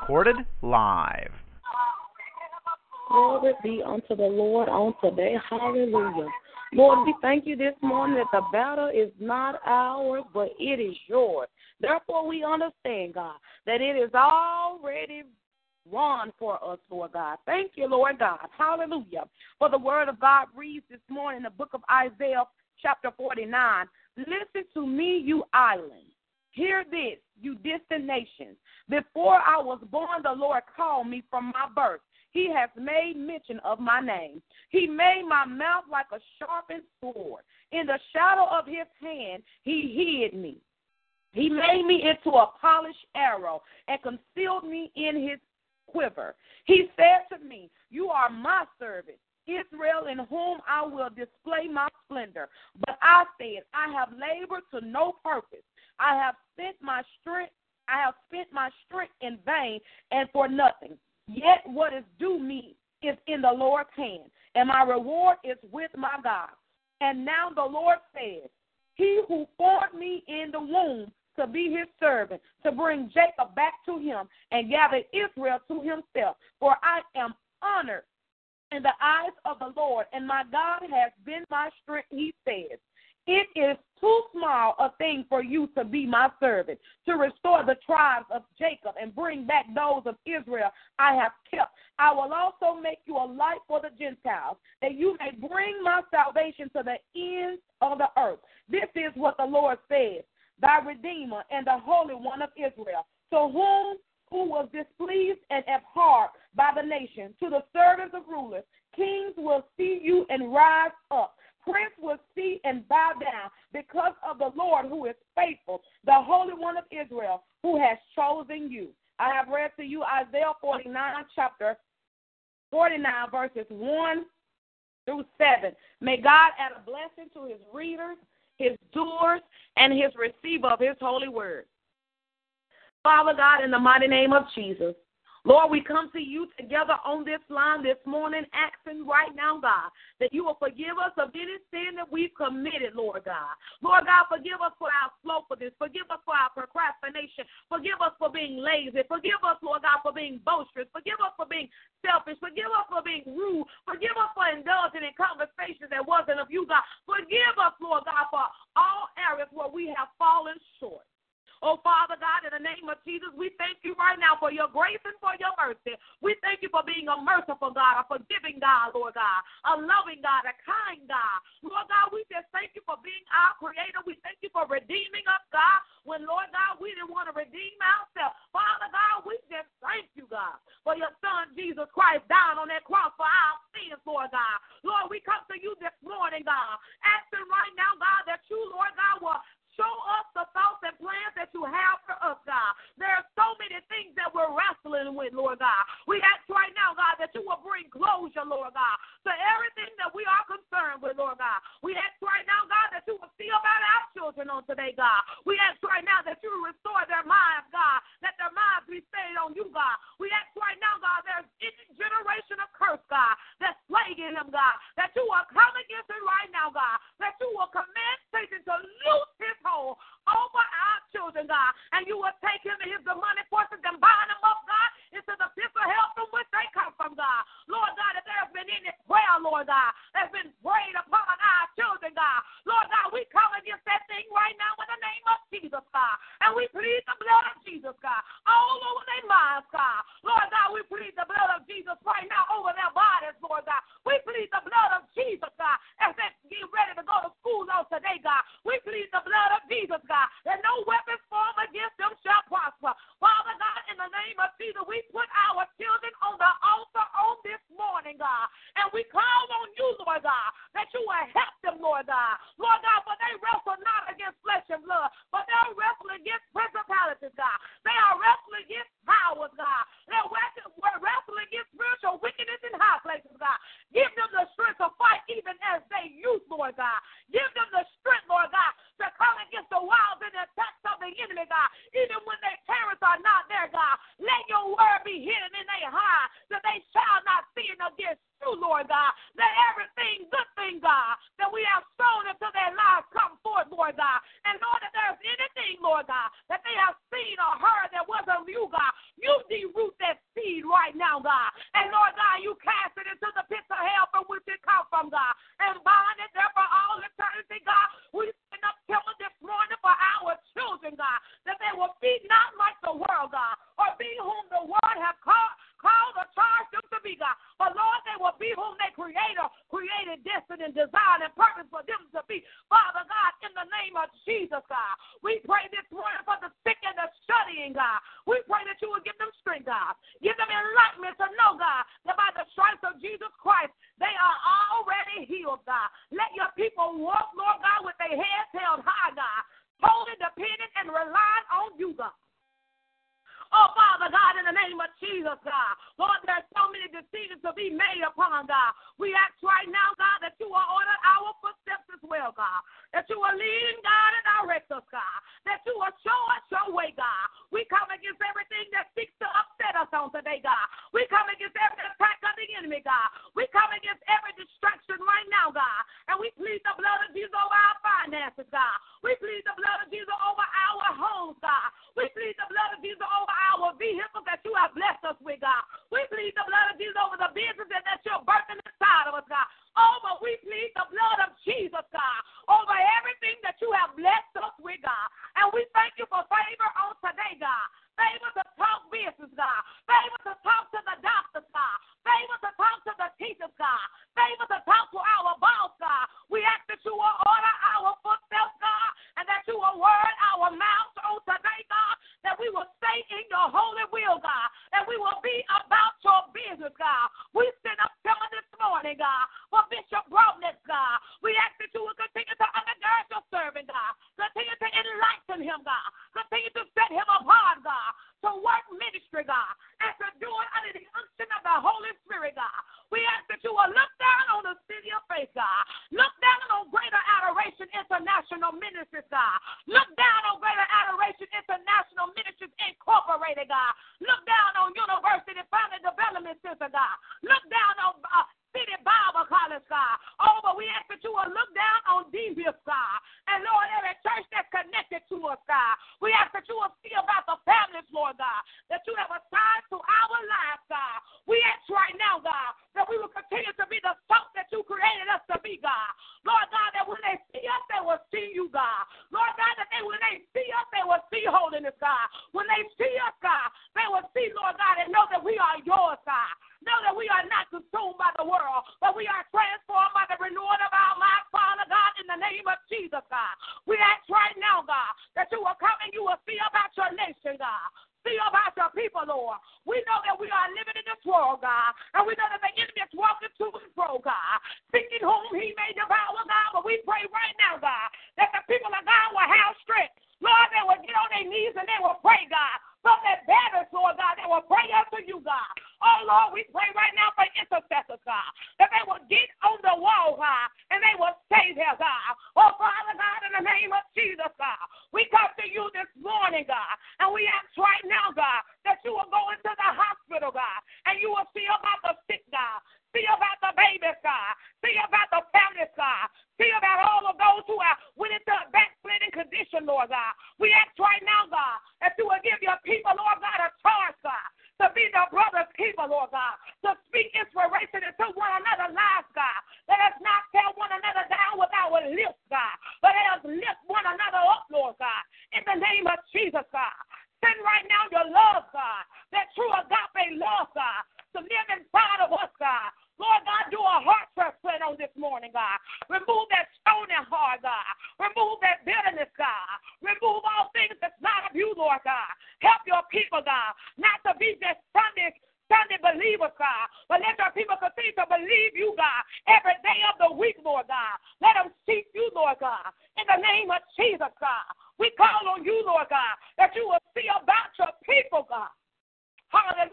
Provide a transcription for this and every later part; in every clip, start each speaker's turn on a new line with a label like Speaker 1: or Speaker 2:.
Speaker 1: Recorded live.
Speaker 2: Glory be unto the Lord on today. Hallelujah. Lord, we thank you this morning that the battle is not ours, but it is yours. Therefore, we understand, God, that it is already won for us, Lord God. Thank you, Lord God. Hallelujah. For the word of God reads this morning in the book of Isaiah, chapter 49. Listen to me, you islands. Hear this, you distant nations. Before I was born, the Lord called me from my birth. He has made mention of my name. He made my mouth like a sharpened sword. In the shadow of his hand, he hid me. He made me into a polished arrow and concealed me in his quiver. He said to me, You are my servant, Israel, in whom I will display my splendor. But I said, I have labored to no purpose. I have spent my strength. I have spent my strength in vain and for nothing. Yet what is due me is in the Lord's hand, and my reward is with my God. And now the Lord says, He who formed me in the womb to be his servant, to bring Jacob back to him and gather Israel to himself. For I am honored in the eyes of the Lord, and my God has been my strength, he says. It is too small a thing for you to be my servant, to restore the tribes of Jacob and bring back those of Israel I have kept. I will also make you a light for the Gentiles, that you may bring my salvation to the ends of the earth. This is what the Lord says, thy Redeemer and the Holy One of Israel, to whom who was displeased and abhorred by the nation, to the servants of rulers. Kings will see you and rise up prince will see and bow down because of the Lord who is faithful, the Holy One of Israel who has chosen you. I have read to you Isaiah 49, chapter 49, verses 1 through 7. May God add a blessing to his readers, his doers, and his receiver of his holy word. Father God, in the mighty name of Jesus, Lord, we come to you together on this line this morning, asking right now, God, that you will forgive us of any sin that we've committed, Lord God. Lord God, forgive us for our slothfulness. Forgive us for our procrastination. Forgive us for being lazy. Forgive us, Lord God, for being boisterous. Forgive us for being selfish. Forgive us for being rude. Forgive us for indulging in conversations that wasn't of you, God. Forgive us, Lord God, for all areas where we have fallen. Oh, Father God, in the name of Jesus, we thank you right now for your grace and for your mercy. We thank you for being a merciful God, a forgiving God, Lord God, a loving God, a kind God. Lord God, we just thank you for being our creator. We thank you for redeeming us, God, when, Lord God, we didn't want to redeem ourselves. Father God, we just thank you, God, for your son, Jesus Christ, down on that cross for our sins, Lord God. Lord, we come to you this morning, God, asking right now, God, that you, Lord God, will Show us the thoughts and plans that you have for us, God. There are so many things that we're wrestling with, Lord God. We ask right now, God, that you will bring closure, Lord God, to everything that we are concerned with, Lord God. We ask right now, God, that you will see about our children on today, God. We ask right now that you will restore their minds, God. Let their minds be stayed on you, God. We ask right now, God, there's any generation of curse, God, that's plaguing them, God, that you will come against it right now, God. That you will command We plead the blood of Jesus, God. be hidden in their created, destined, and designed, and purpose for them to be. Father God, in the name of Jesus, God, we pray this morning for the sick and the studying, God. We pray that you will give them strength, God. Give them enlightenment to know, God, that by the stripes of Jesus Christ, they are already healed, God. Let your people walk, Lord God, with their heads held high, God, holding, dependent, and relying on you, God. Oh, Father God, in the name of Jesus, God. Lord, there are so many decisions to be made upon, God. We ask right now, God, that you will order our footsteps as well, God. That you will lead, God, and direct us, God. God. When they see us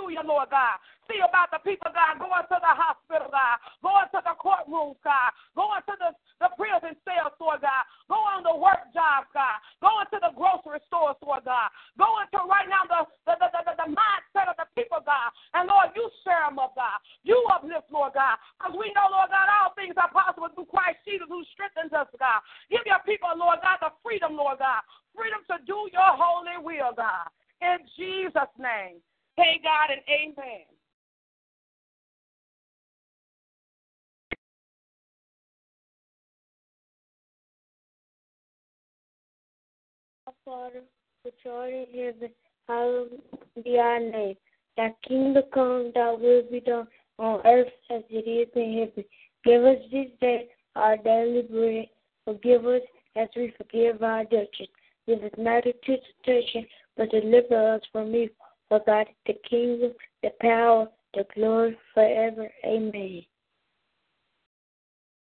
Speaker 2: Hallelujah, Lord God. See about the people, God, going to the hospital, God, going to the courtrooms, God, going to the, the prison cells, Lord God, going to work jobs, God, going to the grocery stores, Lord God, going to right now the, the, the, the, the mindset of the people, God. And Lord, you share them up, God. You uplift, Lord God. Because we know, Lord God, all things are possible through Christ Jesus who strengthens us, God. Give your people, Lord God, the freedom, Lord God. Freedom to do your holy will, God. In Jesus' name. Hey, God, and amen.
Speaker 3: Father, which art in heaven, hallowed be thy name. Thy kingdom come, thy will be done on earth as it is in heaven. Give us this day our daily bread. Forgive us as we forgive our debtors. Give us not into temptation, but deliver us from evil. For God is the kingdom, the power, the glory forever. Amen.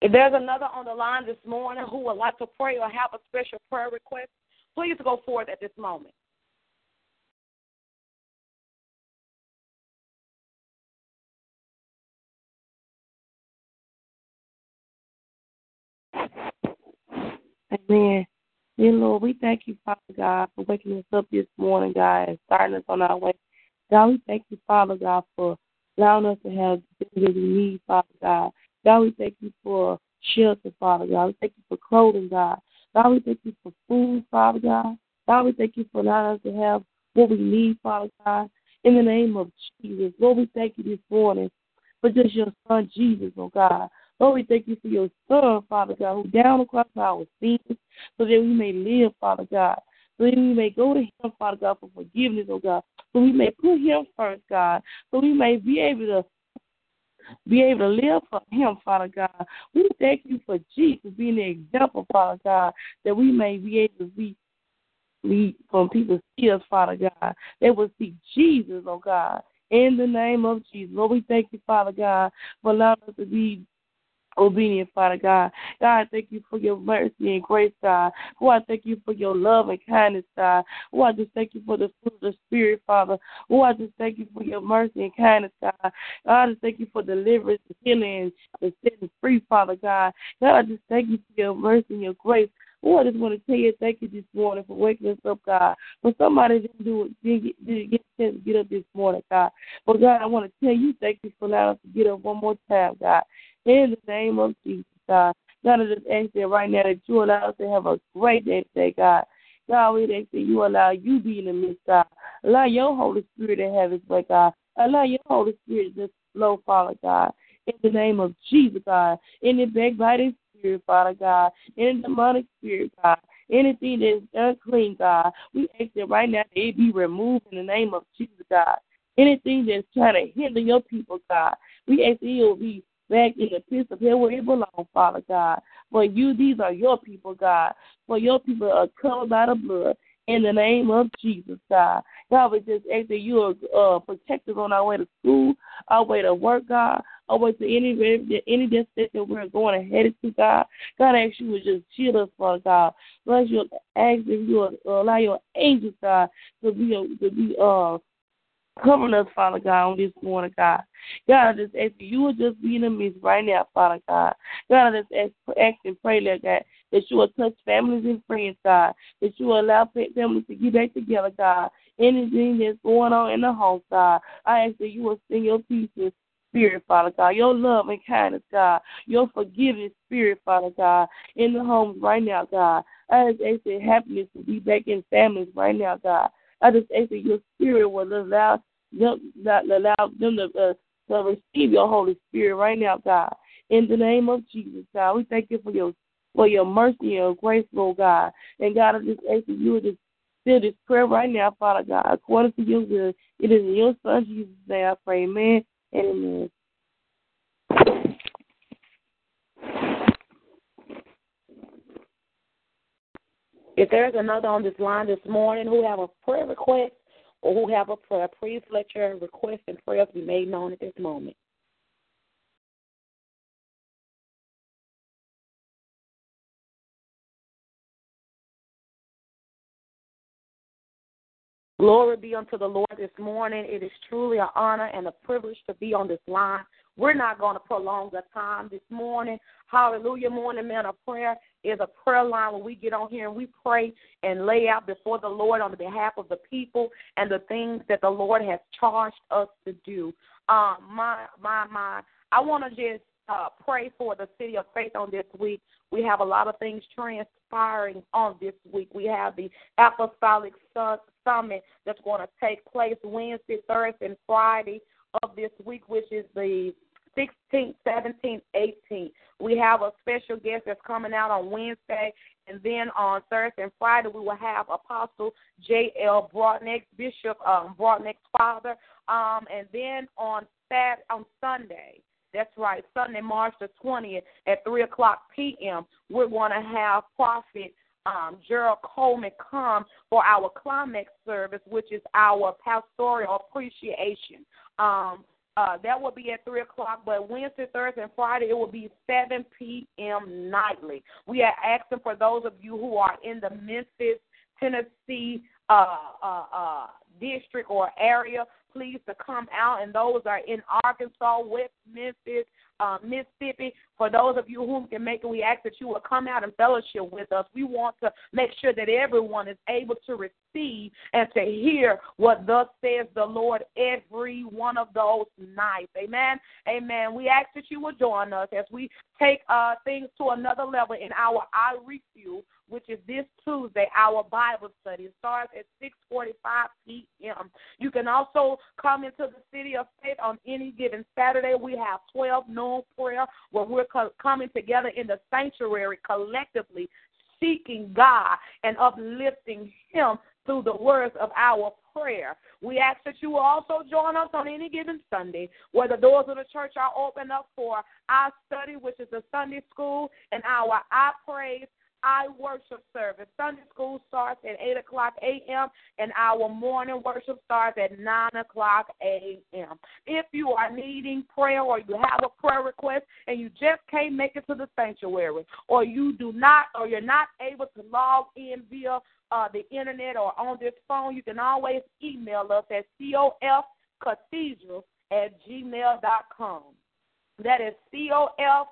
Speaker 2: If there's another on the line this morning who would like to pray or have a special prayer request, please go forward at this moment.
Speaker 4: Amen. Dear Lord, we thank you, Father God, for waking us up this morning, God, and starting us on our way. God, we thank you, Father God, for allowing us to have the things that we need, Father God. God, we thank you for shelter, Father God. We thank you for clothing, God. God, we thank you for food, Father God. God, we thank you for allowing us to have what we need, Father God. In the name of Jesus, Lord, we thank you this morning for just your son, Jesus, oh God. Lord, we thank you for your son, Father God, who down across our sins so that we may live, Father God. So that we may go to him, Father God, for forgiveness, oh God. So we may put him first, God. So we may be able to be able to live for him, Father God. We thank you for Jesus being the example, Father God, that we may be able to be lead from people see us, Father God. They will see Jesus, oh God. In the name of Jesus. Lord, we thank you, Father God, for allowing us to be obedient, Father God. God, thank you for your mercy and grace, God. Oh, I thank you for your love and kindness, God. Oh, I just thank you for the fruit of the Spirit, Father. Oh, I just thank you for your mercy and kindness, God. God, I just thank you for deliverance and healing and setting free, Father God. God, I just thank you for your mercy and your grace. Oh, I just want to tell you thank you this morning for waking us up, God. When somebody didn't do it, didn't get, didn't get a chance to get up this morning, God. But God, I want to tell you thank you for allowing us to get up one more time, God. In the name of Jesus, God. God, I just ask that right now that you allow us to have a great day today, God. God, we ask that you allow you be in the midst, God. Allow your Holy Spirit to have its way, God. Allow your Holy Spirit to flow, Father God. In the name of Jesus, God. In Any backbiting spirit, Father God. Any demonic spirit, God. Anything that is unclean, God. We ask that right now that it be removed in the name of Jesus, God. Anything that's trying to hinder your people, God. We ask that it will be back in the pits of hell where it belongs, Father God. For you, these are your people, God. For your people are covered by the blood. In the name of Jesus, God. God, we just ask that you are uh, protected on our way to school, our way to work, God, our way to any any destination we're going and headed to, God. God, I ask you to just shield us, Father God. Bless you, ask that you allow your angels, God, to be to be uh covering us, Father God, on this morning, God. God, I just ask you would just be in the midst right now, Father God. God, I just ask, ask and pray, Lord God, that you will touch families and friends, God. That you will allow families to get back together, God. Anything that's going on in the home, God. I ask that you will send your peace and spirit, Father God. Your love and kindness, God. Your forgiving spirit, Father God. In the homes right now, God. I just ask that happiness to be back in families right now, God. I just ask that your spirit will allow them, not allow them to, uh, to receive your Holy Spirit right now, God. In the name of Jesus, God, we thank you for your for your mercy and your grace, Lord God. And God, I just ask that you would just fill this prayer right now, Father God, according to your will. It is in your Son Jesus' name I pray. Amen and amen.
Speaker 2: If there's another on this line this morning who have a prayer request or who have a prayer, please let your request and prayers be made known at this moment. Glory be unto the Lord this morning. It is truly an honor and a privilege to be on this line. We're not going to prolong the time this morning. Hallelujah. Morning Mana Prayer is a prayer line where we get on here and we pray and lay out before the Lord on behalf of the people and the things that the Lord has charged us to do. Um, my, my, my, I want to just uh, pray for the city of faith on this week. We have a lot of things transpiring on this week. We have the Apostolic Summit that's going to take place Wednesday, Thursday, and Friday of this week, which is the 16th, 17th, 18th. We have a special guest that's coming out on Wednesday, and then on Thursday and Friday we will have Apostle J.L. Broadneck, Bishop um, Broadneck's father, um, and then on Sat on Sunday. That's right, Sunday, March the 20th at 3 o'clock p.m. We're going to have Prophet um, Gerald Coleman come for our climax service, which is our pastoral appreciation. Um, uh, that will be at 3 o'clock, but Wednesday, Thursday, and Friday, it will be 7 p.m. nightly. We are asking for those of you who are in the Memphis, Tennessee uh, uh, uh, district or area, please to come out. And those are in Arkansas, West Memphis, uh, Mississippi. For those of you who can make it, we ask that you will come out and fellowship with us. We want to make sure that everyone is able to receive and to hear what thus says the Lord every one of those nights. Amen. Amen. We ask that you will join us as we take uh, things to another level in our I Refuel which is this Tuesday, our Bible study. It starts at 6:45 p.m. You can also come into the city of faith on any given Saturday. We have 12 noon prayer where we're co- coming together in the sanctuary collectively, seeking God and uplifting Him through the words of our prayer. We ask that you will also join us on any given Sunday where the doors of the church are open up for our study, which is the Sunday school, and our I praise I worship service. Sunday school starts at 8 o'clock a.m., and our morning worship starts at 9 o'clock a.m. If you are needing prayer or you have a prayer request and you just can't make it to the sanctuary, or you do not, or you're not able to log in via uh, the internet or on this phone, you can always email us at cofcathedral at gmail.com. That is COF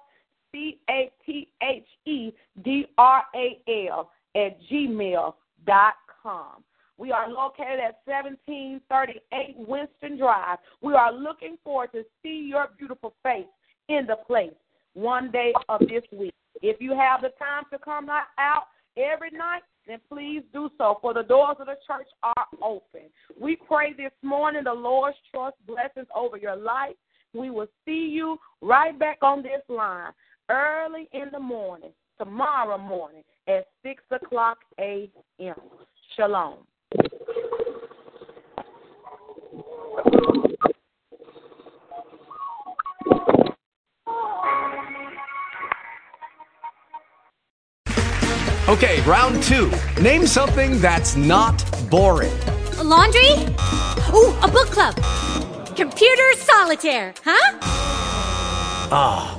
Speaker 2: C A T H E D R A L at gmail dot com. We are located at 1738 Winston Drive. We are looking forward to see your beautiful face in the place one day of this week. If you have the time to come out every night, then please do so, for the doors of the church are open. We pray this morning the Lord's trust blessings over your life. We will see you right back on this line early in the morning, tomorrow morning at 6 o'clock a.m. Shalom.
Speaker 5: Okay, round two. Name something that's not boring.
Speaker 6: A laundry? Ooh, a book club. Computer solitaire, huh?
Speaker 5: Ah.